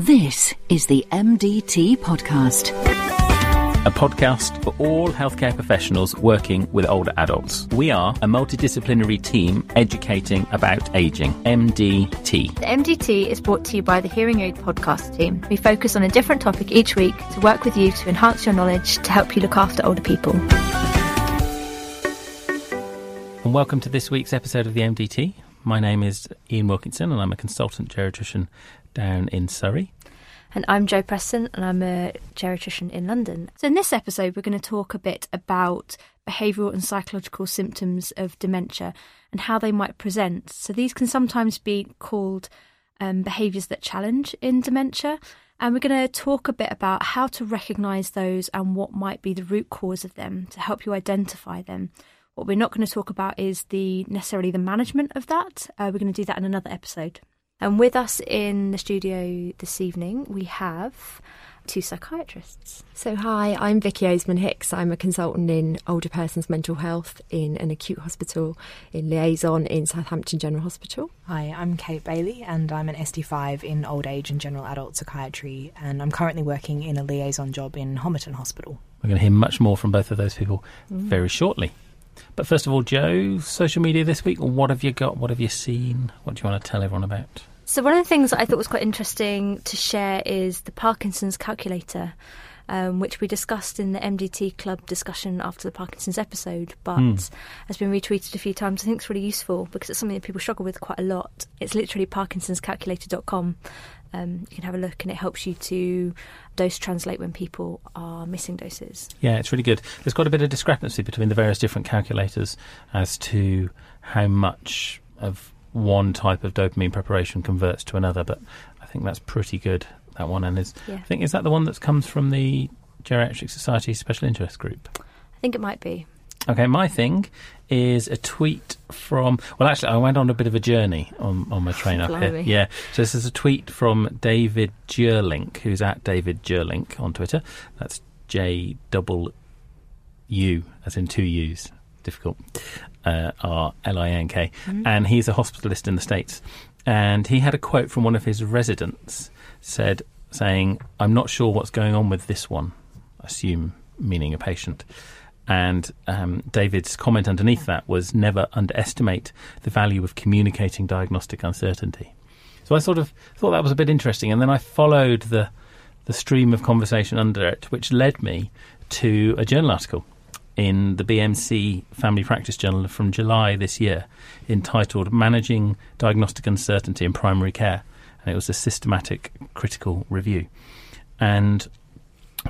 This is the MDT Podcast. a podcast for all healthcare professionals working with older adults. We are a multidisciplinary team educating about aging, MDT. The MDT is brought to you by the Hearing Aid podcast team. We focus on a different topic each week to work with you to enhance your knowledge to help you look after older people. And welcome to this week's episode of the MDT. My name is Iain Wilkinson and I'm a consultant geriatrician down in Surrey. And I'm Jo Preston, and I'm a geriatrician in London. So, in this episode, we're going to talk a bit about behavioural and psychological symptoms of dementia and how they might present. So, these can sometimes be called um, behaviours that challenge in dementia. And we're going to talk a bit about how to recognise those and what might be the root cause of them to help you identify them. What we're not going to talk about is the necessarily the management of that. Uh, we're going to do that in another episode. And with us in the studio this evening, we have two psychiatrists. So, hi, I'm Vicky Osman Hicks. I'm a consultant in older persons' mental health in an acute hospital in liaison in Southampton General Hospital. Hi, I'm Kate Bailey, and I'm an ST5 in old age and general adult psychiatry, and I'm currently working in a liaison job in Homerton Hospital. We're going to hear much more from both of those people mm. very shortly. But first of all, Jo, social media this week, what have you got? What have you seen? What do you want to tell everyone about? So, one of the things that I thought was quite interesting to share is the Parkinson's calculator. Um, which we discussed in the MDT Club discussion after the Parkinson's episode, but Hmm. has been retweeted a few times. I think it's really useful because it's something that people struggle with quite a lot. It's literally parkinsonscalculator.com. Um, you can have a look, and it helps you to dose translate when people are missing doses. Yeah, it's really good. There's got a bit of discrepancy between the various different calculators as to how much of one type of dopamine preparation converts to another, but I think that's pretty good, that one. And is, Yeah. I think, is that the one that comes from the Geriatric Society Special Interest Group? I think it might be. Okay, my thing is a tweet from. Well, actually, I went on a bit of a journey on, on my train up here. Yeah, so this is a tweet from David Juurlink, who's at David Juurlink on Twitter. That's J double U, as in two U's. Difficult. Uh, R L I N K, and he's a hospitalist in the states. And he had a quote from one of his residents, said, saying, "I'm not sure what's going on with this one." Assume meaning a patient. And um, David's comment underneath that was never underestimate the value of communicating diagnostic uncertainty. So I sort of thought that was a bit interesting, and then I followed the the stream of conversation under it, which led me to a journal article in the BMC Family Practice Journal from July this year, entitled "Managing Diagnostic Uncertainty in Primary Care," and it was a systematic critical review. And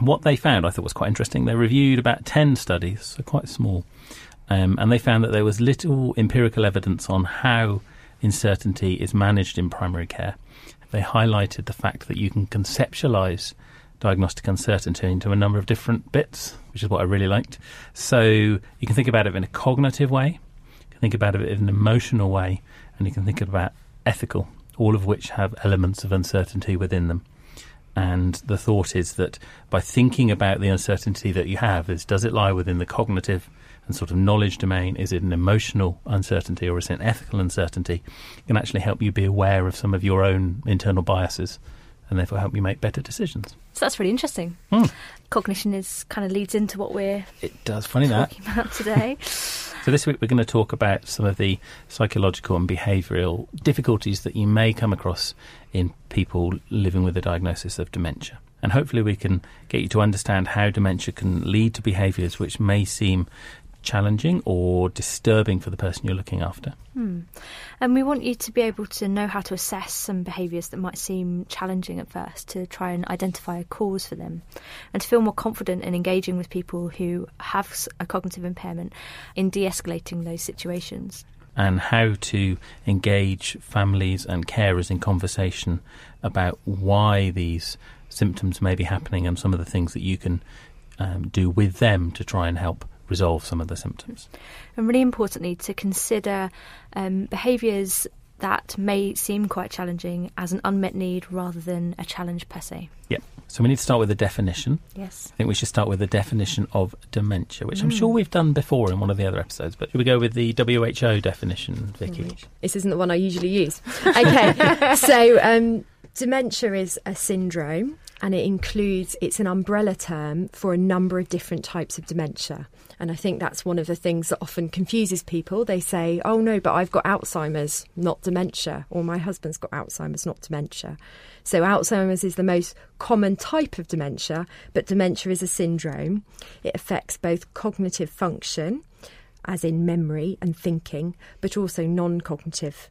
what they found, I thought was quite interesting. They reviewed about 10 studies, so quite small, um, and they found that there was little empirical evidence on how uncertainty is managed in primary care. They highlighted the fact that you can conceptualize diagnostic uncertainty into a number of different bits, which is what I really liked. So you can think about it in a cognitive way, you can think about it in an emotional way, and you can think about ethical, all of which have elements of uncertainty within them. And the thought is that by thinking about the uncertainty that you have, is does it lie within the cognitive and sort of knowledge domain? Is it an emotional uncertainty or is it an ethical uncertainty? It can actually help you be aware of some of your own internal biases and therefore help you make better decisions. So that's really interesting. Hmm. Cognition is kind of leads into what we're It does. Funny that. talking about today. So this week we're going to talk about some of the psychological and behavioural difficulties that you may come across in people living with a diagnosis of dementia. And hopefully we can get you to understand how dementia can lead to behaviours which may seem challenging or disturbing for the person you're looking after. Hmm. And we want you to be able to know how to assess some behaviours that might seem challenging at first to try and identify a cause for them and to feel more confident in engaging with people who have a cognitive impairment in de escalating those situations. and how to engage families and carers in conversation about why these symptoms may be happening and some of the things that you can um, do with them to try and help resolve some of the symptoms. And really importantly, to consider um, behaviours that may seem quite challenging as an unmet need rather than a challenge per se. Yep. So we need to start with a definition. Yes. I think we should start with the definition of dementia, which I'm sure we've done before in one of the other episodes. But should we go with the WHO definition, Vicky? This isn't the one I usually use. Okay, so um, Dementia is a syndrome and it includes, it's an umbrella term for a number of different types of dementia. And I think that's one of the things that often confuses people. They say, oh no, but I've got Alzheimer's, not dementia, or my husband's got Alzheimer's, not dementia. So Alzheimer's is the most common type of dementia, but dementia is a syndrome. It affects both cognitive function, as in memory and thinking, but also non cognitive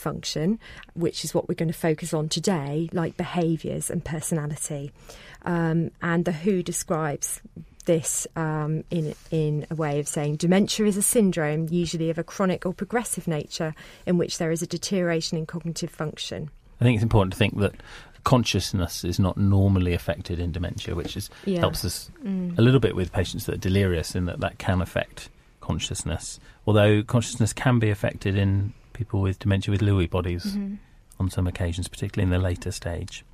function, which is what we're going to focus on today, like behaviours and personality. Um, and the WHO describes this um, in in a way of saying dementia is a syndrome, usually of a chronic or progressive nature, in which there is a deterioration in cognitive function. I think it's important to think that consciousness is not normally affected in dementia, which is Yeah. helps us Mm. a little bit with patients that are delirious in that that can affect consciousness. Although consciousness can be affected in people with dementia with Lewy bodies Mhm. on some occasions, particularly in the later stage.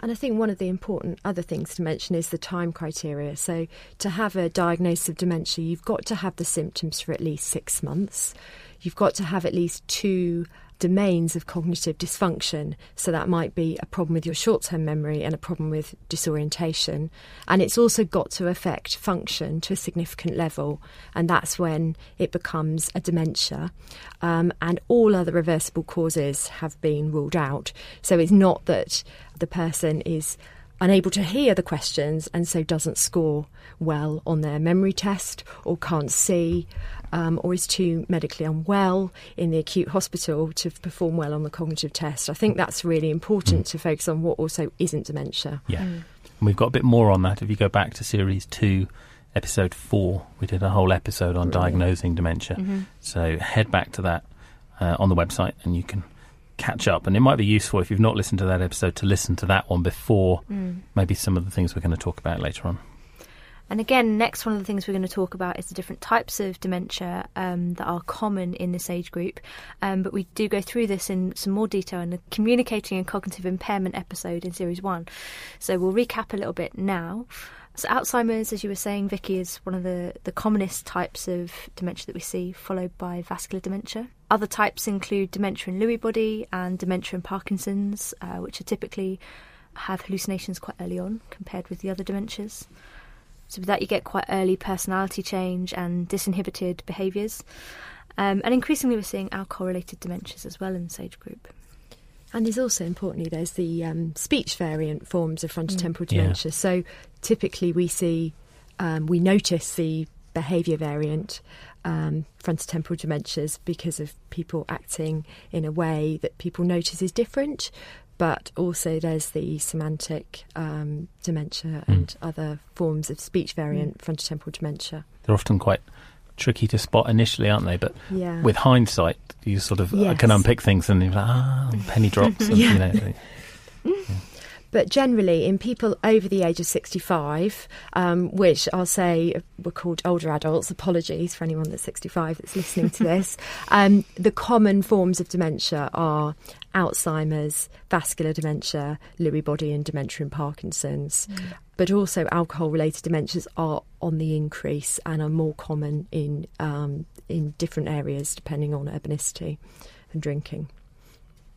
And I think one of the important other things to mention is the time criteria. So, to have a diagnosis of dementia, you've got to have the symptoms for at least six months. You've got to have at least two domains of cognitive dysfunction. So, that might be a problem with your short term memory and a problem with disorientation. And it's also got to affect function to a significant level. And that's when it becomes a dementia. Um, and all other reversible causes have been ruled out. So, it's not that the person is unable to hear the questions and so doesn't score well on their memory test or can't see um, or is too medically unwell in the acute hospital to perform well on the cognitive test. I think that's really important to focus on what also isn't dementia. Yeah. And we've got a bit more on that. If you go back to series two, episode four, we did a whole episode on Brilliant. diagnosing dementia. So head back to that uh, on the website and you can catch up. And it might be useful if you've not listened to that episode to listen to that one before Mm. maybe some of the things we're going to talk about later on. And again, next one of the things we're going to talk about is the different types of dementia um, that are common in this age group. Um, but we do go through this in some more detail in the communicating and cognitive impairment episode in series one. So we'll recap a little bit now. So Alzheimer's, as you were saying, Vicky, is one of the, the commonest types of dementia that we see, followed by vascular dementia. Other types include dementia in Lewy body and dementia in Parkinson's, uh, which are typically have hallucinations quite early on compared with the other dementias. So with that, you get quite early personality change and disinhibited behaviours. Um, and increasingly, we're seeing alcohol-related dementias as well in the SAGE group. And there's also importantly, there's the um, speech variant forms of frontotemporal Yeah. dementia. So typically we see, um, we notice the behaviour variant um, frontotemporal dementias because of people acting in a way that people notice is different. But also there's the semantic um, dementia and other forms of speech variant frontotemporal dementia. They're often quite tricky to spot initially, aren't they? But Yeah. with hindsight, you sort of uh, Yes. can unpick things and you're like, ah, penny drops. And, Yeah. you know, But generally, in people over the age of 65, um, which I'll say were called older adults, apologies for anyone that's 65 that's listening to this, um, the common forms of dementia are Alzheimer's, vascular dementia, Lewy body, and dementia in Parkinson's. But also, alcohol related dementias are on the increase and are more common in, um, in different areas depending on urbanicity and drinking.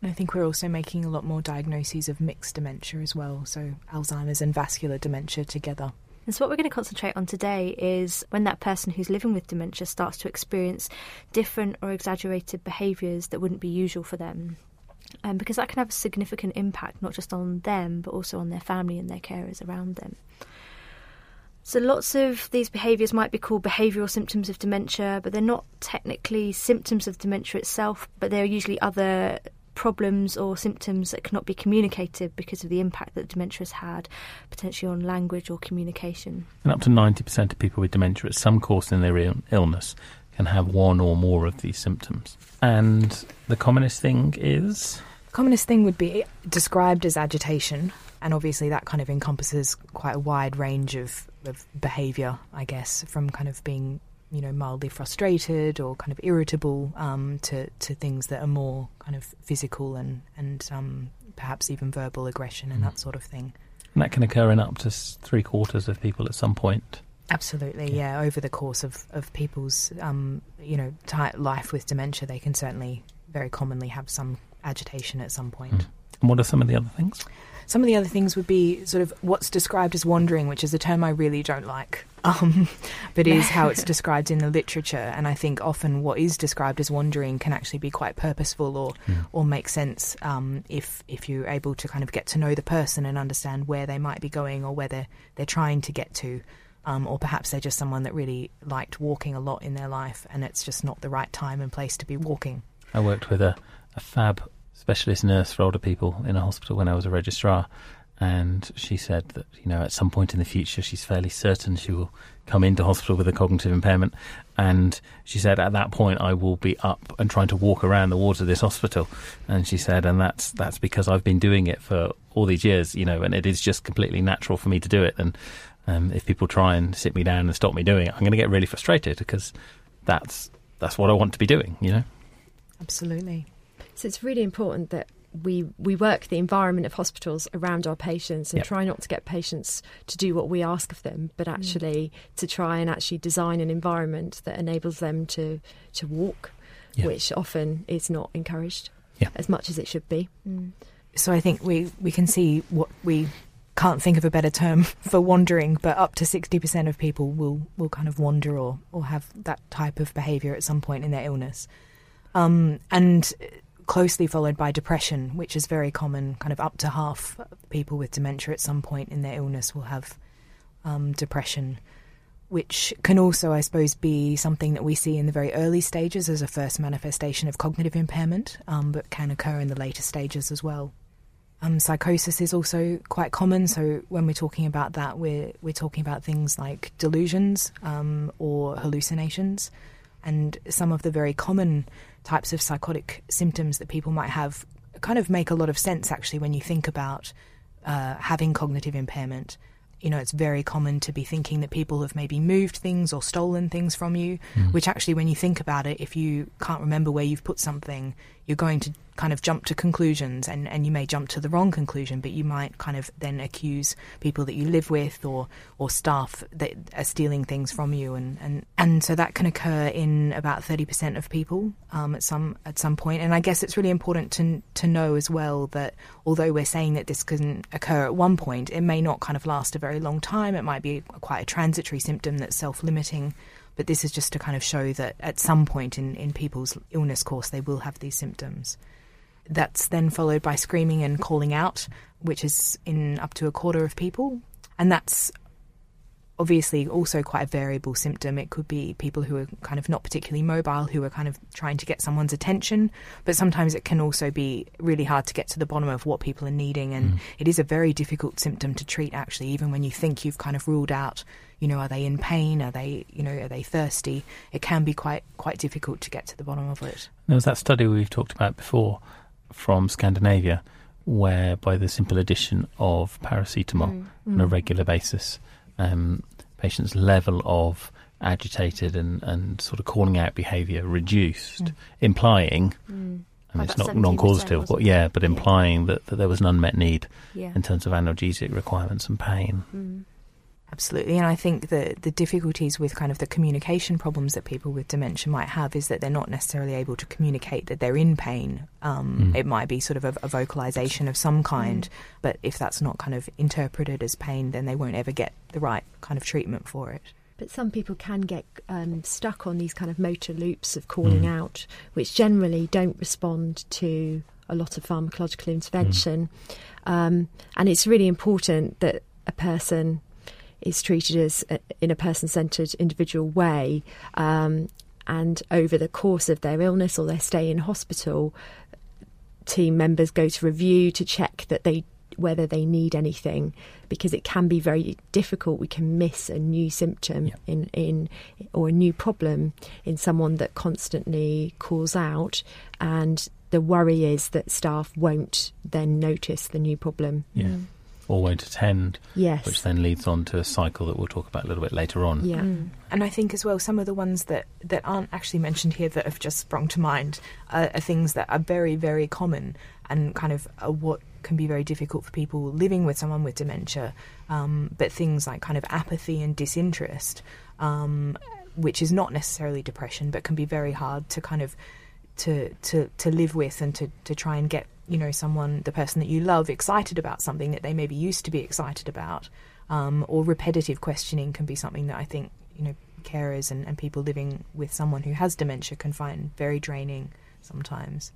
I think we're also making a lot more diagnoses of mixed dementia as well, so Alzheimer's and vascular dementia together. And so, what we're going to concentrate on today is when that person who's living with dementia starts to experience different or exaggerated behaviours that wouldn't be usual for them. Um, because that can have a significant impact not just on them, but also on their family and their carers around them. So, lots of these behaviours might be called behavioural symptoms of dementia, but they're not technically symptoms of dementia itself, but they're usually other problems or symptoms that cannot be communicated because of the impact that dementia has had, potentially on language or communication. And up to 90% of people with dementia at some course in their Ill- illness can have one or more of these symptoms. And the commonest thing is Commonest thing would be described as agitation, and obviously that kind of encompasses quite a wide range of, of behaviour, I guess, from kind of being, you know, mildly frustrated or kind of irritable um, to, to things that are more kind of physical and, and um, perhaps even verbal aggression and that sort of thing. and that can occur in up to three quarters of people at some point. Absolutely, yeah. Over the course of, of people's, um, you know, life with dementia, they can certainly very commonly have some agitation at some point. Mm. And what are some of the other things? Some of the other things would be sort of what's described as wandering, which is a term I really don't like, um, but is how it's described in the literature. And I think often what is described as wandering can actually be quite purposeful or Mm. or make sense um, if if you're able to kind of get to know the person and understand where they might be going or where they're, they're trying to get to. Um, or perhaps they're just someone that really liked walking a lot in their life and it's just not the right time and place to be walking. I worked with a, a fab specialist nurse for older people in a hospital when I was a registrar, and she said that you know at some point in the future she's fairly certain she will come into hospital with a cognitive impairment, and she said at that point I will be up and trying to walk around the wards of this hospital, and she said and that's that's because I've been doing it for all these years, you know, and it is just completely natural for me to do it, and um, if people try and sit me down and stop me doing it, I'm going to get really frustrated because that's that's what I want to be doing, you know. Absolutely. So it's really important that we we work the environment of hospitals around our patients and Yep. try not to get patients to do what we ask of them, but actually to try and actually design an environment that enables them to to walk, Yeah. which often is not encouraged Yeah. as much as it should be. So I think we, we can see what we can't think of a better term for wandering, but up to 60% of people will, will kind of wander or, or have that type of behaviour at some point in their illness. Um, and closely followed by depression, which is very common. Kind of up to half people with dementia at some point in their illness will have um, depression, which can also, I suppose, be something that we see in the very early stages as a first manifestation of cognitive impairment, um, but can occur in the later stages as well. Um, psychosis is also quite common. So when we're talking about that, we're we're talking about things like delusions um, or hallucinations, and some of the very common types of psychotic symptoms that people might have kind of make a lot of sense actually when you think about uh, having cognitive impairment. You know, it's very common to be thinking that people have maybe moved things or stolen things from you, which actually, when you think about it, if you can't remember where you've put something, you're going to kind of jump to conclusions and, and you may jump to the wrong conclusion, but you might kind of then accuse people that you live with or, or staff that are stealing things from you. And, and, and so that can occur in about 30% of people um, at some at some point. And I guess it's really important to, to know as well that although we're saying that this can occur at one point, it may not kind of last a very long time. It might be quite a transitory symptom that's self-limiting. But this is just to kind of show that at some point in, in people's illness course, they will have these symptoms. That's then followed by screaming and calling out, which is in up to a quarter of people. And that's obviously also quite a variable symptom. It could be people who are kind of not particularly mobile, who are kind of trying to get someone's attention, but sometimes it can also be really hard to get to the bottom of what people are needing. And mm. it is a very difficult symptom to treat, actually, even when you think you've kind of ruled out. You know, are they in pain? Are they, you know, are they thirsty? It can be quite quite difficult to get to the bottom of it. There was that study we've talked about before from Scandinavia, where by the simple addition of paracetamol mm, on a mm. regular basis, um, patients' level of agitated and, and sort of calling out behaviour reduced, implying, I mean, By it's not non-causative, but yeah, but Yeah. implying that, that there was an unmet need Yeah. in terms of analgesic requirements and pain. Mm. Absolutely, and I think the the difficulties with kind of the communication problems that people with dementia might have is that they're not necessarily able to communicate that they're in pain. Um, Mm. It might be sort of a, a vocalization of some kind, but if that's not kind of interpreted as pain, then they won't ever get the right kind of treatment for it. But some people can get um, stuck on these kind of motor loops of calling Mm. out, which generally don't respond to a lot of pharmacological intervention. Um, and it's really important that a person is treated as a, in a person-centred individual way. Um, and over the course of their illness or their stay in hospital, team members go to review to check that they whether they need anything because it can be very difficult we can miss a new symptom Yeah. in in or a new problem in someone that constantly calls out and the worry is that staff won't then notice the new problem Yeah. Or won't attend, yes which then leads on to a cycle that we'll talk about a little bit later on. yeah And I think as well, some of the ones that, that aren't actually mentioned here that have just sprung to mind are, are things that are very, very common and kind of are what can be very difficult for people living with someone with dementia. Um, but things like kind of apathy and disinterest, um, which is not necessarily depression, but can be very hard to kind of to to to live with and to to try and get you know someone the person that you love excited about something that they maybe used to be excited about um, or repetitive questioning can be something that I think you know carers and, and people living with someone who has dementia can find very draining sometimes.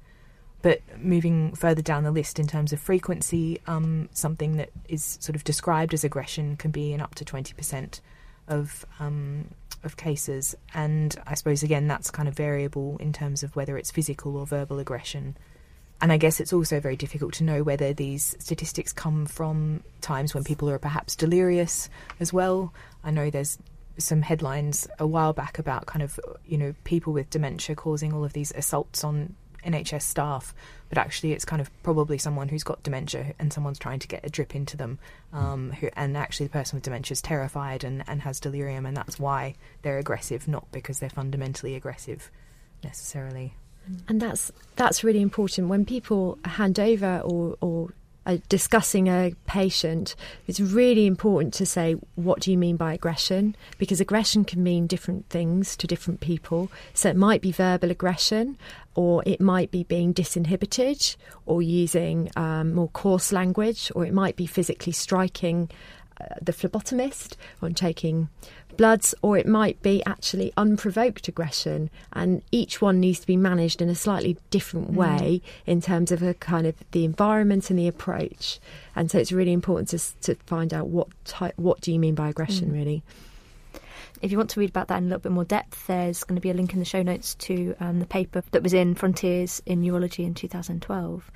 But moving further down the list in terms of frequency, um, something that is sort of described as aggression can be in up to 20% of um, of cases. And I suppose, again, that's kind of variable in terms of whether it's physical or verbal aggression. And I guess it's also very difficult to know whether these statistics come from times when people are perhaps delirious as well. I know there's some headlines a while back about kind of, you know, people with dementia causing all of these assaults on NHS staff, but actually it's kind of probably someone who's got dementia and someone's trying to get a drip into them. Um, who and actually the person with dementia is terrified and, and has delirium, and that's why they're aggressive, not because they're fundamentally aggressive necessarily. And that's that's really important when people hand over or, or uh, discussing a patient, it's really important to say, what do you mean by aggression? Because aggression can mean different things to different people. So it might be verbal aggression, or it might be being disinhibited, or using um, more coarse language, or it might be physically striking the phlebotomist on taking bloods, or it might be actually unprovoked aggression. And each one needs to be managed in a slightly different mm. way in terms of a kind of the environment and the approach. And so it's really important to, to find out what type, what do you mean by aggression, mm. really. If you want to read about that in a little bit more depth, there's going to be a link in the show notes to um, the paper that was in Frontiers in Neurology in 2012.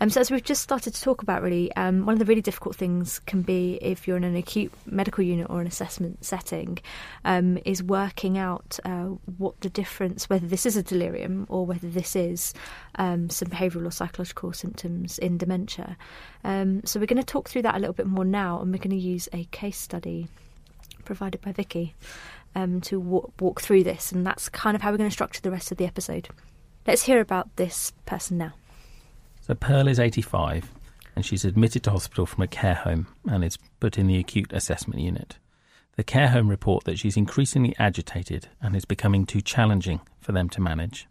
Um, so, as we've just started to talk about, really, um, one of the really difficult things can be if you're in an acute medical unit or an assessment setting, um, is working out uh, what the difference, whether this is a delirium or whether this is um, some behavioural or psychological symptoms in dementia. Um, so, we're going to talk through that a little bit more now, and we're going to use a case study provided by Vicky um, to walk, walk through this, and that's kind of how we're going to structure the rest of the episode. Let's hear about this person now. So Pearl is 85 and she's admitted to hospital from a care home and is put in the acute assessment unit. The care home report that she's increasingly agitated and is becoming too challenging for them to manage.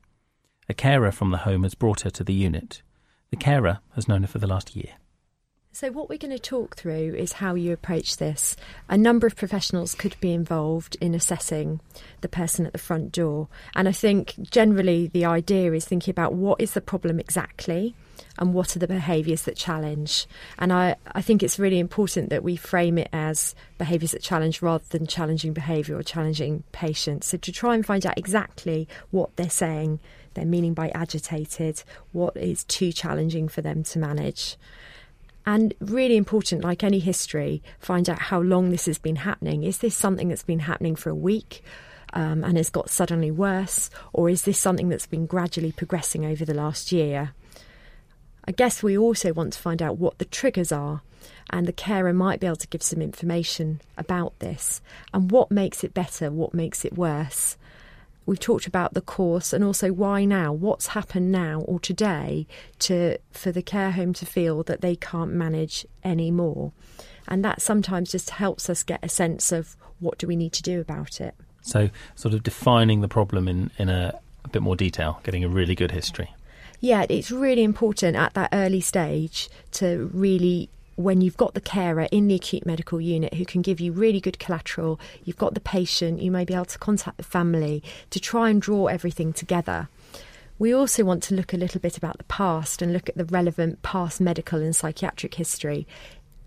A carer from the home has brought her to the unit. The carer has known her for the last year. So, what we're going to talk through is how you approach this. A number of professionals could be involved in assessing the person at the front door. And I think generally the idea is thinking about what is the problem exactly and what are the behaviours that challenge. And I, I think it's really important that we frame it as behaviours that challenge rather than challenging behaviour or challenging patients. So, to try and find out exactly what they're saying, their meaning by agitated, what is too challenging for them to manage. And really important, like any history, find out how long this has been happening. Is this something that's been happening for a week um, and has got suddenly worse, or is this something that's been gradually progressing over the last year? I guess we also want to find out what the triggers are, and the carer might be able to give some information about this and what makes it better, what makes it worse. We've talked about the course and also why now, what's happened now or today to for the care home to feel that they can't manage anymore. And that sometimes just helps us get a sense of what do we need to do about it. So sort of defining the problem in, in a, a bit more detail, getting a really good history. Yeah, it's really important at that early stage to really when you've got the carer in the acute medical unit who can give you really good collateral, you've got the patient, you may be able to contact the family to try and draw everything together. We also want to look a little bit about the past and look at the relevant past medical and psychiatric history.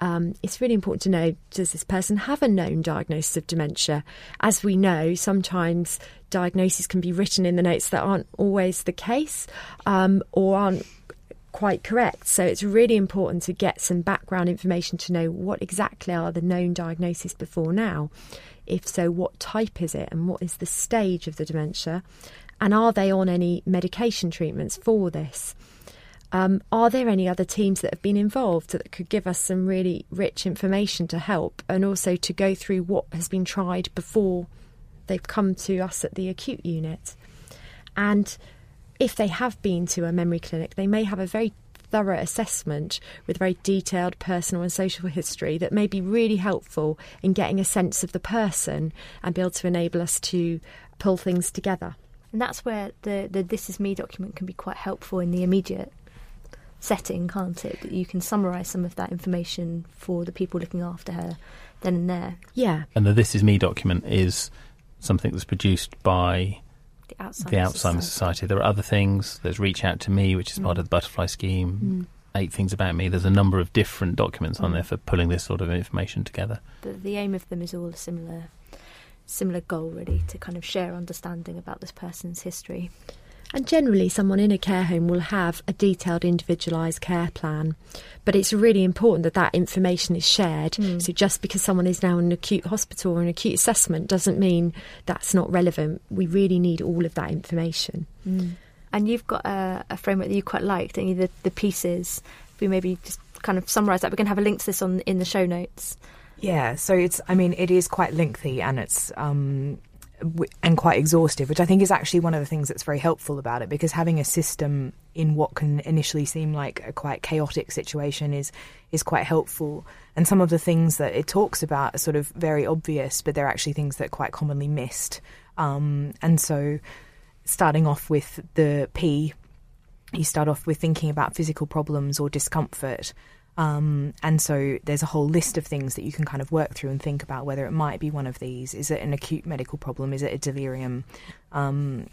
Um, it's really important to know does this person have a known diagnosis of dementia? As we know, sometimes diagnoses can be written in the notes that aren't always the case um, or aren't quite correct. So it's really important to get some background information to know what exactly are the known diagnoses before now. If so, what type is it and what is the stage of the dementia? And are they on any medication treatments for this? Um, are there any other teams that have been involved that could give us some really rich information to help and also to go through what has been tried before they've come to us at the acute unit? And if they have been to a memory clinic, they may have a very thorough assessment with very detailed personal and social history that may be really helpful in getting a sense of the person and be able to enable us to pull things together. And that's where the, the This Is Me document can be quite helpful in the immediate setting, can't it? That you can summarise some of that information for the people looking after her then and there. Yeah. And the This Is Me document is something that's produced by The Alzheimer's, the Alzheimer's Society. There are other things. There's Reach Out to Me, which is part Mm. of the Butterfly Scheme. Mm. Eight Things About Me. There's a number of different documents on Mm. there for pulling this sort of information together. But the aim of them is all a similar similar goal really to kind of share understanding about this person's history. And generally, someone in a care home will have a detailed, individualised care plan. But it's really important that that information is shared. Mm. So, just because someone is now in an acute hospital or an acute assessment doesn't mean that's not relevant. We really need all of that information. And you've got a, a framework that you quite like, don't you? The, the pieces. If we maybe just kind of summarise that, we're going to have a link to this on in the show notes. Yeah, so it's. I mean, it is quite lengthy and it's um, w- and quite exhaustive, which I think is actually one of the things that's very helpful about it because having a system in what can initially seem like a quite chaotic situation is is quite helpful. And some of the things that it talks about are sort of very obvious, but they're actually things that are quite commonly missed. Um, and so, starting off with the P, you start off with thinking about physical problems or discomfort. Um, and so there's a whole list of things that you can kind of work through and think about whether it might be one of these. Is it an acute medical problem? Is it a delirium? Um,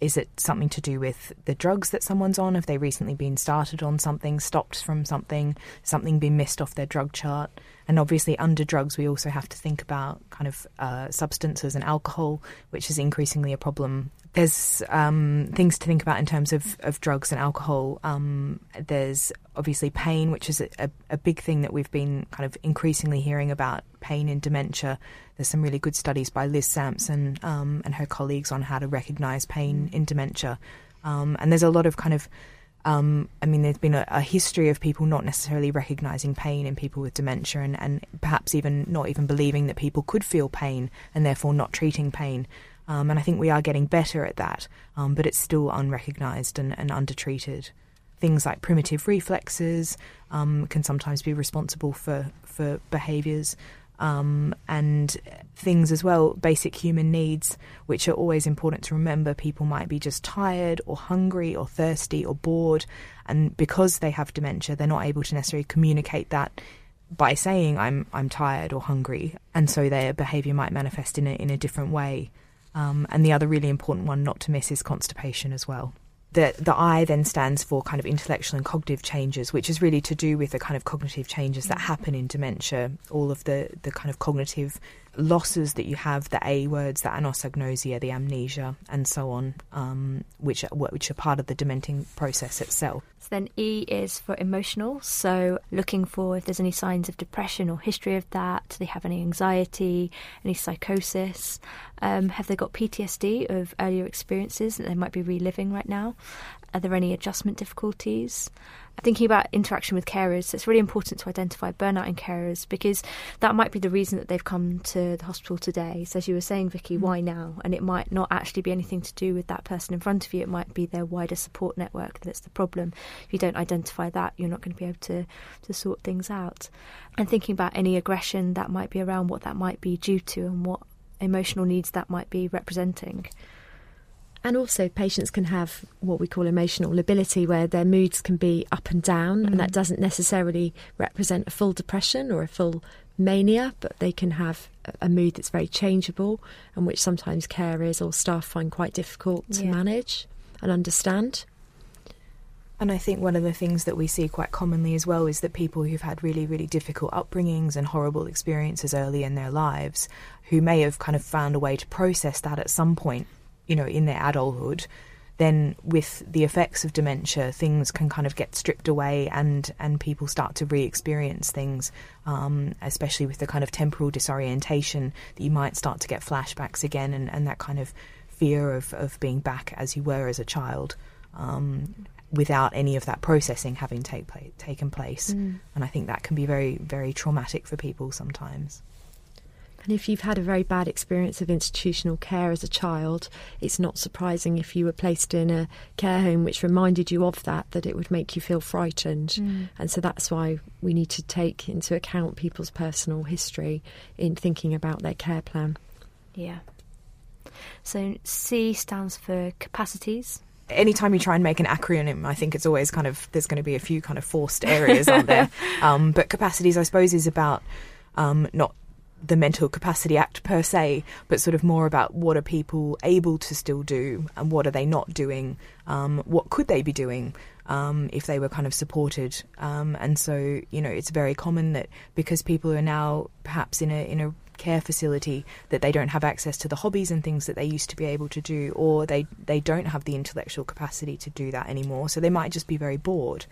is it something to do with the drugs that someone's on? Have they recently been started on something, stopped from something, something been missed off their drug chart? And obviously, under drugs, we also have to think about kind of uh, substances and alcohol, which is increasingly a problem. There's um, things to think about in terms of, of drugs and alcohol. Um, there's obviously pain, which is a, a, big thing that we've been kind of increasingly hearing about pain in dementia. There's some really good studies by Liz Sampson um, and her colleagues on how to recognise pain in dementia. Um, and there's a lot of kind of um, I mean, there's been a, a history of people not necessarily recognizing pain in people with dementia, and, and perhaps even not even believing that people could feel pain, and therefore not treating pain. Um, and I think we are getting better at that, um, but it's still unrecognized and, and undertreated. Things like primitive reflexes um, can sometimes be responsible for for behaviors. Um, and things as well, basic human needs, which are always important to remember. People might be just tired or hungry or thirsty or bored, and because they have dementia, they're not able to necessarily communicate that by saying I'm I'm tired or hungry, and so their behaviour might manifest in a in a different way. Um, and the other really important one not to miss is constipation as well. The the I then stands for kind of intellectual and cognitive changes, which is really to do with the kind of cognitive changes that happen in dementia, all of the the kind of cognitive losses that you have, the A words, the anosognosia, the amnesia, and so on, um, which are, which are part of the dementing process itself. So then E is for emotional. So looking for if there's any signs of depression or history of that. Do they have any anxiety, any psychosis? Um, have they got PTSD of earlier experiences that they might be reliving right now? Are there any adjustment difficulties? Thinking about interaction with carers, it's really important to identify burnout in carers because that might be the reason that they've come to the hospital today. So, as you were saying, Vicky, mm. why now? And it might not actually be anything to do with that person in front of you. It might be their wider support network that's the problem. If you don't identify that, you're not going to be able to, to sort things out. And thinking about any aggression that might be around, what that might be due to, and what emotional needs that might be representing. And also, patients can have what we call emotional lability, where their moods can be up and down, and that mm-hmm. doesn't necessarily represent a full depression or a full mania, but they can have a- a mood that's very changeable, and which sometimes carers or staff find quite difficult to Yeah. manage and understand. And I think one of the things that we see quite commonly as well is that people who've had really, really difficult upbringings and horrible experiences early in their lives, who may have kind of found a way to process that at some point, you know, in their adulthood, then with the effects of dementia, things can kind of get stripped away and, and people start to re experience things, um, especially with the kind of temporal disorientation that you might start to get flashbacks again and, and that kind of fear of, of being back as you were as a child. Um, without any of that processing having take pla- taken place. And I think that can be very, very traumatic for people sometimes. And if you've had a very bad experience of institutional care as a child, it's not surprising if you were placed in a care home which reminded you of that, that it would make you feel frightened. And so that's why we need to take into account people's personal history in thinking about their care plan. Yeah. So C stands for capacities. anytime you try and make an acronym, I think it's always kind of there's going to be a few kind of forced areas on there. Um, but capacities, I suppose, is about um, not the Mental Capacity Act per se, but sort of more about what are people able to still do and what are they not doing? Um, what could they be doing? Um, if they were kind of supported, um, and so you know it's very common that because people are now perhaps in a in a care facility that they don't have access to the hobbies and things that they used to be able to do or they they don't have the intellectual capacity to do that anymore so they might just be very bored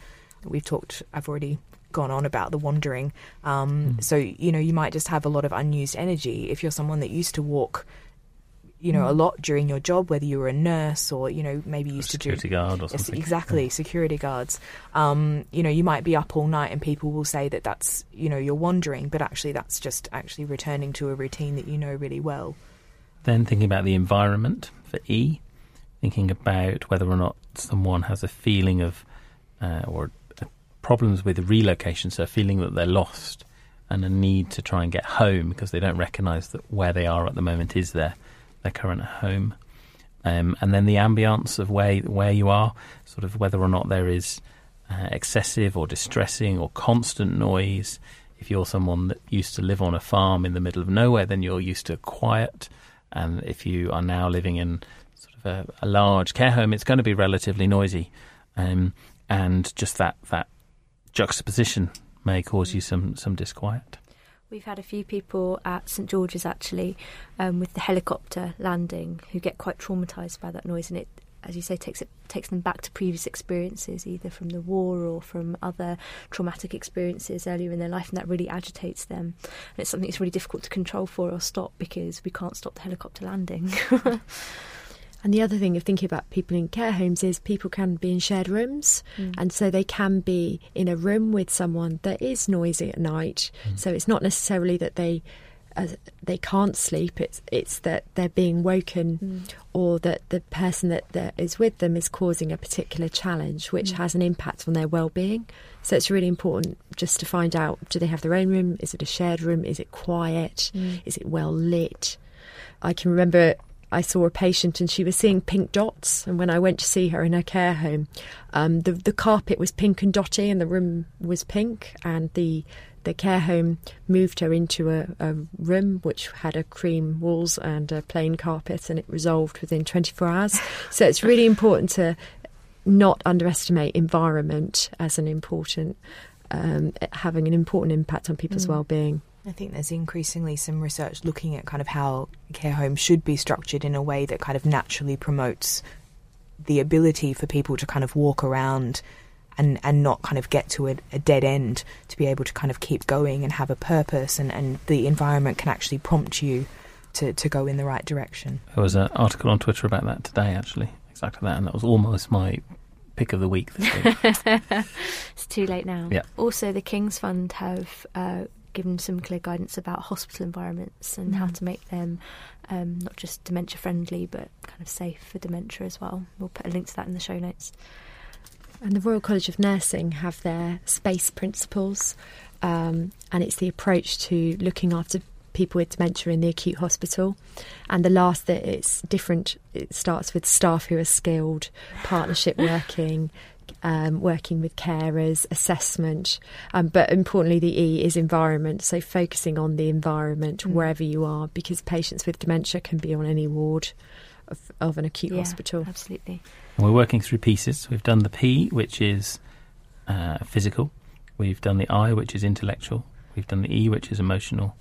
we've talked i've already gone on about the wandering um, so you know you might just have a lot of unused energy if you're someone that used to walk you know a lot during your job whether you were a nurse or you know maybe used to do security guard or something. exactly, security guards. Um, you know, you might be up all night, and people will say that that's you know you're wandering, but actually that's just actually returning to a routine that you know really well. Then thinking about the environment for E, thinking about whether or not someone has a feeling of uh, or problems with relocation, so feeling that they're lost and a need to try and get home because they don't recognise that where they are at the moment is their their current home. Um, and then the ambience of where where you are, sort of whether or not there is uh, excessive or distressing or constant noise. If you're someone that used to live on a farm in the middle of nowhere, then you're used to quiet. And if you are now living in sort of a, a large care home, it's going to be relatively noisy. Um, and just that, that juxtaposition may cause you some, some disquiet. We've had a few people at St George's actually um, with the helicopter landing who get quite traumatised by that noise, and it, as you say, takes it takes them back to previous experiences, either from the war or from other traumatic experiences earlier in their life, and that really agitates them. And it's something that's really difficult to control for or stop because we can't stop the helicopter landing. And the other thing of thinking about people in care homes is people can be in shared rooms, Mm. and so they can be in a room with someone that is noisy at night. So it's not necessarily that they uh, they can't sleep. It's it's that they're being woken, Mm. or that the person that, that is with them is causing a particular challenge, which Mm. has an impact on their well-being. So it's really important just to find out: do they have their own room? Is it a shared room? Is it quiet? Mm. Is it well lit? I can remember I saw a patient and she was seeing pink dots. And when I went to see her in her care home, um, the the carpet was pink and dotty, and the room was pink. And the the care home moved her into a, a room which had a cream walls and a plain carpet, and it resolved within 24 hours. so it's really important to not underestimate environment as an important um, having an important impact on people's Mm. well-being. I think there's increasingly some research looking at kind of how care homes should be structured in a way that kind of naturally promotes the ability for people to kind of walk around and, and not kind of get to a, a dead end, to be able to kind of keep going and have a purpose, and, and the environment can actually prompt you to, to go in the right direction. There was an article on Twitter about that today, actually, exactly that, and that was almost my pick of the week this week. it's too late now. Yeah. Also, the King's Fund have uh, given some clear guidance about hospital environments and how Mm. to make them um, not just dementia friendly, but kind of safe for dementia as well. We'll put a link to that in the show notes. And the Royal College of Nursing have their space principles, um, and it's the approach to looking after people with dementia in the acute hospital. And the last that it's different. It starts with staff who are skilled, partnership working. Um, working with carers, assessment, um, but importantly, the E is environment. So, focusing on the environment Mm. wherever you are, because patients with dementia can be on any ward of, of an acute Yeah, hospital. Absolutely. And we're working through pieces. We've done the P, which is uh, physical. We've done the I, which is intellectual. We've done the E, which is emotional.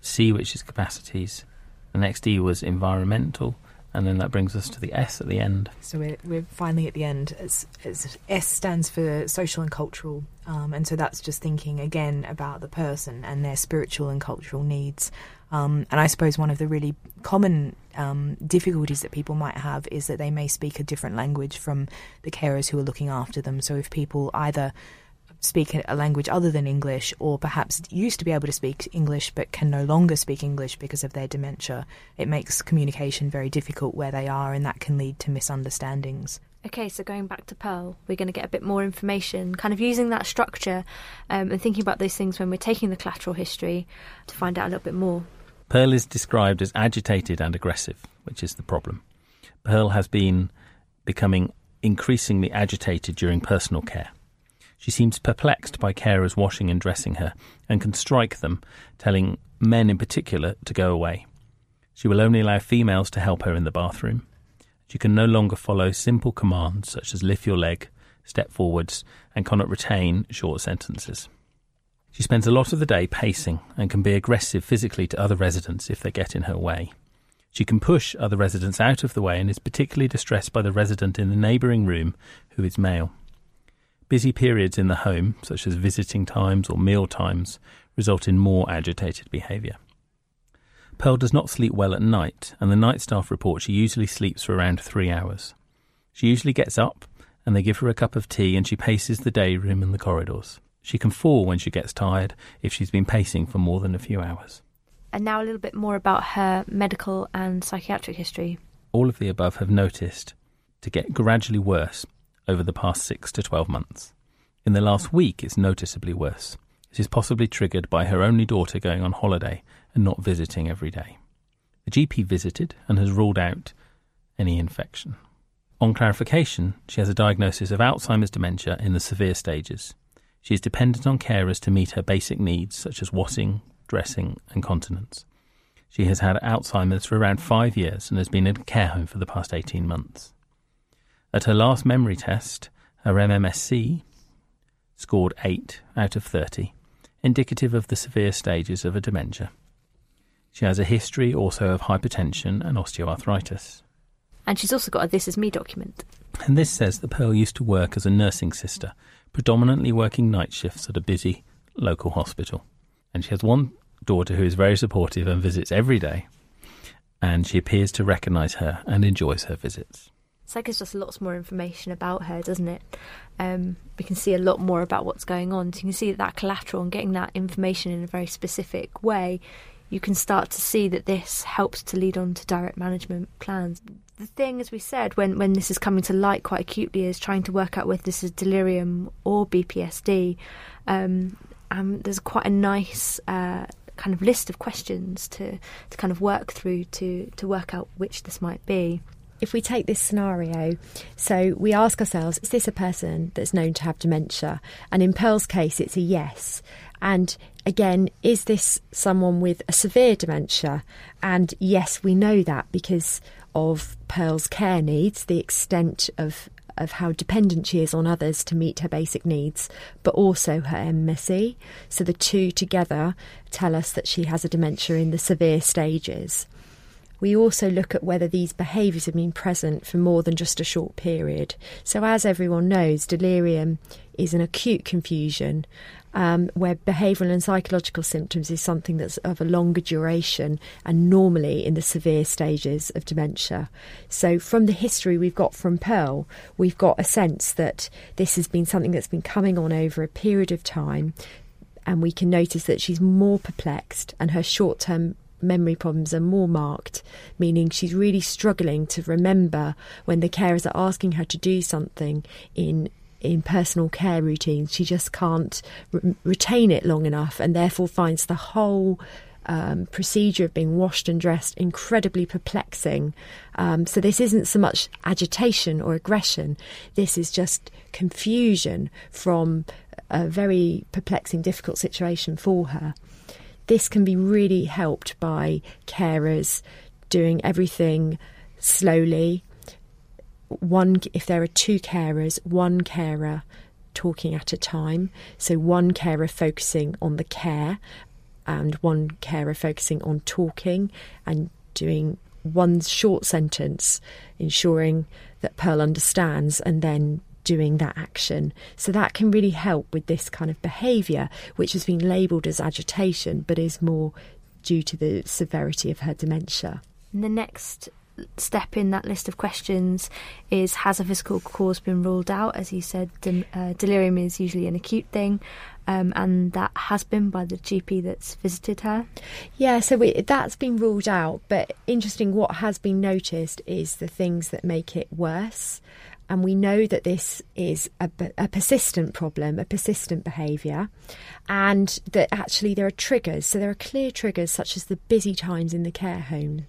C, which is capacities. The next E was environmental. And then that brings us to the S at the end. So we're, we're finally at the end. As, as S stands for social and cultural, um, and so that's just thinking again about the person and their spiritual and cultural needs. Um, and I suppose one of the really common um, difficulties that people might have is that they may speak a different language from the carers who are looking after them. So if people either speak a language other than English, or perhaps used to be able to speak English but can no longer speak English because of their dementia, it makes communication very difficult where they are, and that can lead to misunderstandings. Okay, so going back to Pearl, we're going to get a bit more information, kind of using that structure um, and thinking about those things when we're taking the collateral history to find out a little bit more. Pearl is described as agitated and aggressive, which is the problem. Pearl has been becoming increasingly agitated during personal care. She seems perplexed by carers washing and dressing her and can strike them, telling men in particular to go away. She will only allow females to help her in the bathroom. She can no longer follow simple commands such as lift your leg, step forwards, and cannot retain short sentences. She spends a lot of the day pacing and can be aggressive physically to other residents if they get in her way. She can push other residents out of the way and is particularly distressed by the resident in the neighbouring room who is male. Busy periods in the home, such as visiting times or meal times, result in more agitated behaviour. Pearl does not sleep well at night, and the night staff report she usually sleeps for around three hours. She usually gets up, and they give her a cup of tea, and she paces the day room and the corridors. She can fall when she gets tired if she's been pacing for more than a few hours. And now a little bit more about her medical and psychiatric history. All of the above have noticed to get gradually worse over the past six to 12 months. In the last week, it's noticeably worse. This is possibly triggered by her only daughter going on holiday and not visiting every day. The GP visited and has ruled out any infection. On clarification, she has a diagnosis of Alzheimer's dementia in the severe stages. She is dependent on carers to meet her basic needs such as washing, dressing, and continence. She has had Alzheimer's for around five years and has been in a care home for the past 18 months. At her last memory test, her MMSE scored 8 out of 30, indicative of the severe stages of a dementia. She has a history also of hypertension and osteoarthritis. And she's also got a This Is Me document. And this says that Pearl used to work as a nursing sister, predominantly working night shifts at a busy local hospital. And she has one daughter who is very supportive and visits every day. And she appears to recognise her and enjoys her visits. So that gives us lots more information about her, doesn't it? Um, we can see a lot more about what's going on. So you can see that, that collateral and getting that information in a very specific way you can start to see that this helps to lead on to direct management plans. The thing, as we said, when, when this is coming to light quite acutely, is trying to work out whether this is delirium or BPSD. Um, and there's quite a nice uh, kind of list of questions to, to kind of work through to, to work out which this might be if we take this scenario, so we ask ourselves, is this a person that's known to have dementia? And in Pearl's case, it's a yes. And again, is this someone with a severe dementia? And yes, we know that because of Pearl's care needs, the extent of of how dependent she is on others to meet her basic needs, but also her MMSE. So the two together tell us that she has a dementia in the severe stages. We also look at whether these behaviours have been present for more than just a short period. So, as everyone knows, delirium is an acute confusion um, where behavioural and psychological symptoms is something that's of a longer duration and normally in the severe stages of dementia. So, from the history we've got from Pearl, we've got a sense that this has been something that's been coming on over a period of time, and we can notice that she's more perplexed and her short term memory problems are more marked, meaning she's really struggling to remember when the carers are asking her to do something in in personal care routines. She just can't re- retain it long enough and therefore finds the whole um, procedure of being washed and dressed incredibly perplexing. Um, so, this isn't so much agitation or aggression, this is just confusion from a very perplexing, difficult situation for her. This can be really helped by carers doing everything slowly, one if there are two carers, one carer talking at a time. So one carer focusing on the care and one carer focusing on talking and doing one short sentence, ensuring that Pearl understands and then doing that action. So that can really help with this kind of behaviour, which has been labelled as agitation but is more due to the severity of her dementia. And the next step in that list of questions is Has a physical cause been ruled out? As you said, de- uh, delirium is usually an acute thing. Um, and that has been by the GP that's visited her. Yeah, so we, that's been ruled out. But interesting, what has been noticed is the things that make it worse. And we know that this is a, a persistent problem, a persistent behaviour, and that actually there are triggers. So there are clear triggers such as the busy times in the care home,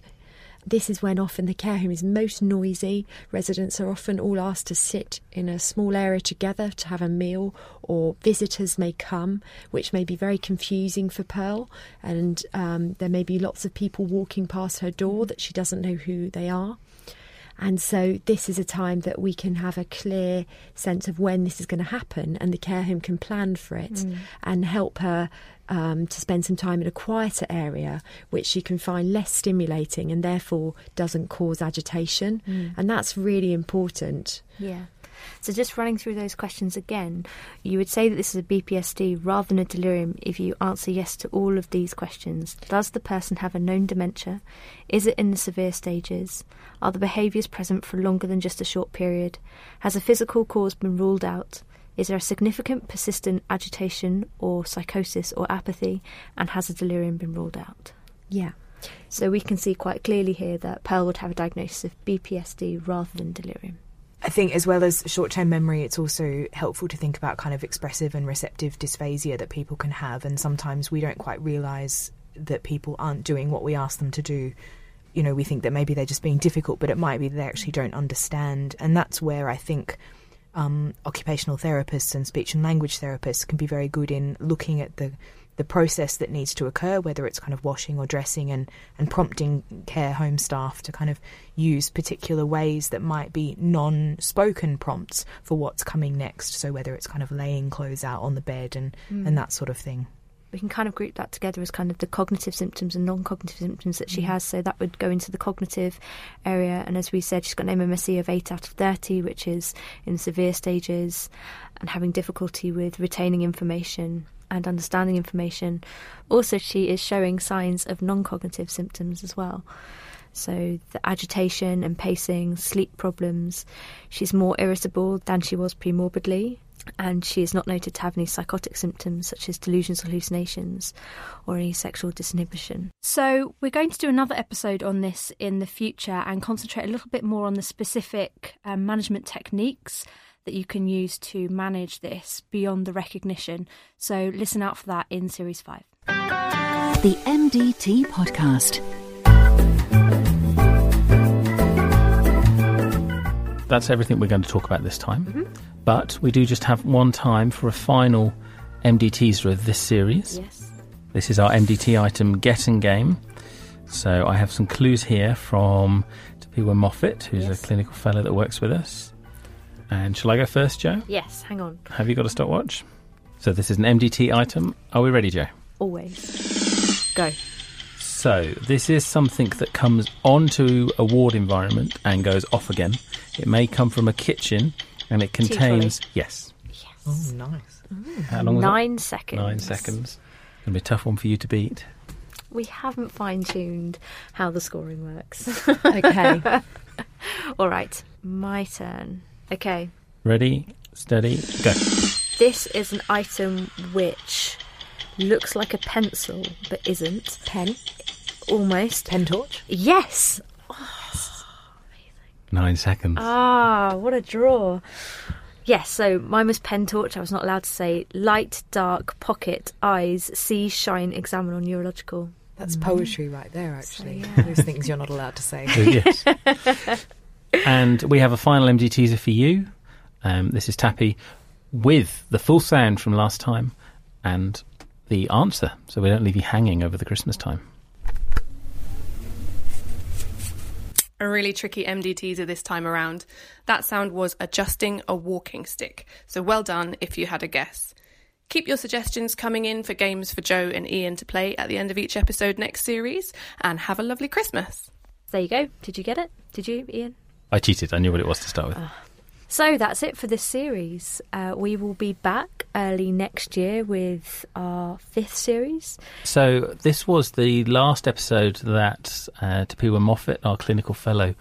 this is when often the care home is most noisy. Residents are often all asked to sit in a small area together to have a meal, or visitors may come, which may be very confusing for Pearl. And um, there may be lots of people walking past her door that she doesn't know who they are. And so, this is a time that we can have a clear sense of when this is going to happen, and the care home can plan for it mm. and help her um, to spend some time in a quieter area, which she can find less stimulating and therefore doesn't cause agitation. Mm. And that's really important. Yeah. So, just running through those questions again, you would say that this is a BPSD rather than a delirium if you answer yes to all of these questions. Does the person have a known dementia? Is it in the severe stages? Are the behaviours present for longer than just a short period? Has a physical cause been ruled out? Is there a significant persistent agitation or psychosis or apathy? And has a delirium been ruled out? Yeah. So we can see quite clearly here that Pearl would have a diagnosis of BPSD rather than delirium. I think, as well as short term memory, it's also helpful to think about kind of expressive and receptive dysphasia that people can have. And sometimes we don't quite realise that people aren't doing what we ask them to do. You know, we think that maybe they're just being difficult, but it might be they actually don't understand. And that's where I think um, occupational therapists and speech and language therapists can be very good in looking at the the process that needs to occur, whether it's kind of washing or dressing, and, and prompting care home staff to kind of use particular ways that might be non spoken prompts for what's coming next. So, whether it's kind of laying clothes out on the bed and, mm. and that sort of thing we can kind of group that together as kind of the cognitive symptoms and non-cognitive symptoms that she mm. has. So that would go into the cognitive area. And as we said, she's got an MMSE of 8 out of 30, which is in severe stages and having difficulty with retaining information and understanding information. Also, she is showing signs of non-cognitive symptoms as well. So the agitation and pacing, sleep problems. She's more irritable than she was pre-morbidly and she is not noted to have any psychotic symptoms such as delusions, hallucinations, or any sexual disinhibition. So, we're going to do another episode on this in the future and concentrate a little bit more on the specific um, management techniques that you can use to manage this beyond the recognition. So, listen out for that in Series 5. The MDT Podcast. That's everything we're going to talk about this time. Mm-hmm. But we do just have one time for a final MD teaser of this series. Yes. This is our MDT item Getting Game. So I have some clues here from Tapiwa Moffat, who's yes. a clinical fellow that works with us. And shall I go first, Jo? Yes, hang on. Have you got a stopwatch? So this is an MDT item. Are we ready, Jo? Always. Go. So this is something that comes onto a ward environment and goes off again. It may come from a kitchen and it contains yes. Yes. Oh, nice. Mm. How long? Nine seconds. Nine seconds. Gonna be a tough one for you to beat. We haven't fine tuned how the scoring works. okay. All right, my turn. Okay. Ready, steady, go. This is an item which looks like a pencil but isn't. Pen. Almost. Pen torch? Yes. Nine seconds. Ah, what a draw. Yes, so mine was pen torch. I was not allowed to say light, dark, pocket, eyes, see, shine, examine, or neurological. That's poetry right there, actually. So, yeah. Those things you're not allowed to say. yes. and we have a final MD teaser for you. Um, this is Tappy with the full sound from last time and the answer, so we don't leave you hanging over the Christmas time. a really tricky MD teaser this time around. That sound was adjusting a walking stick, so well done if you had a guess. Keep your suggestions coming in for games for Jo and Iain to play at the end of each episode next series, and have a lovely Christmas. There you go. Did you get it? Did you, Iain? I cheated. I knew what it was to start with. Uh, so that's it for this series. Uh, we will be back early next year with our fifth series. So this was the last episode that uh, Tapiwa Moffat, our clinical fellow,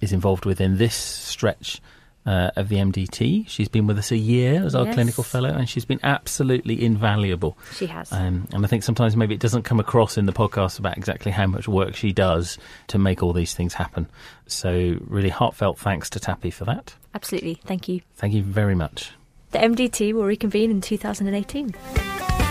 is involved with in this stretch uh, of the MDT. She's been with us a year as our Yes. clinical fellow, and she's been absolutely invaluable. She has. Um, and I think sometimes maybe it doesn't come across in the podcast about exactly how much work she does to make all these things happen. So, really heartfelt thanks to Tappy for that. Absolutely. Thank you. Thank you very much. The MDT will reconvene in 2018.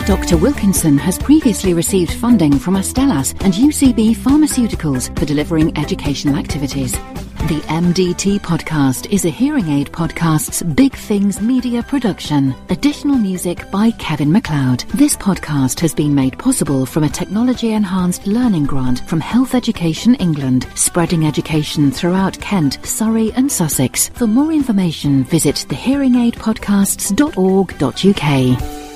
Dr. Wilkinson has previously received funding from Astellas and UCB Pharmaceuticals for delivering educational activities. The MDT podcast is a hearing aid podcast's BigFings media production. Additional music by Kevin MacLeod. This podcast has been made possible from a technology enhanced learning grant from Health Education England, spreading education throughout Kent, Surrey, and Sussex. For more information, visit thehearingaidpodcasts.org.uk.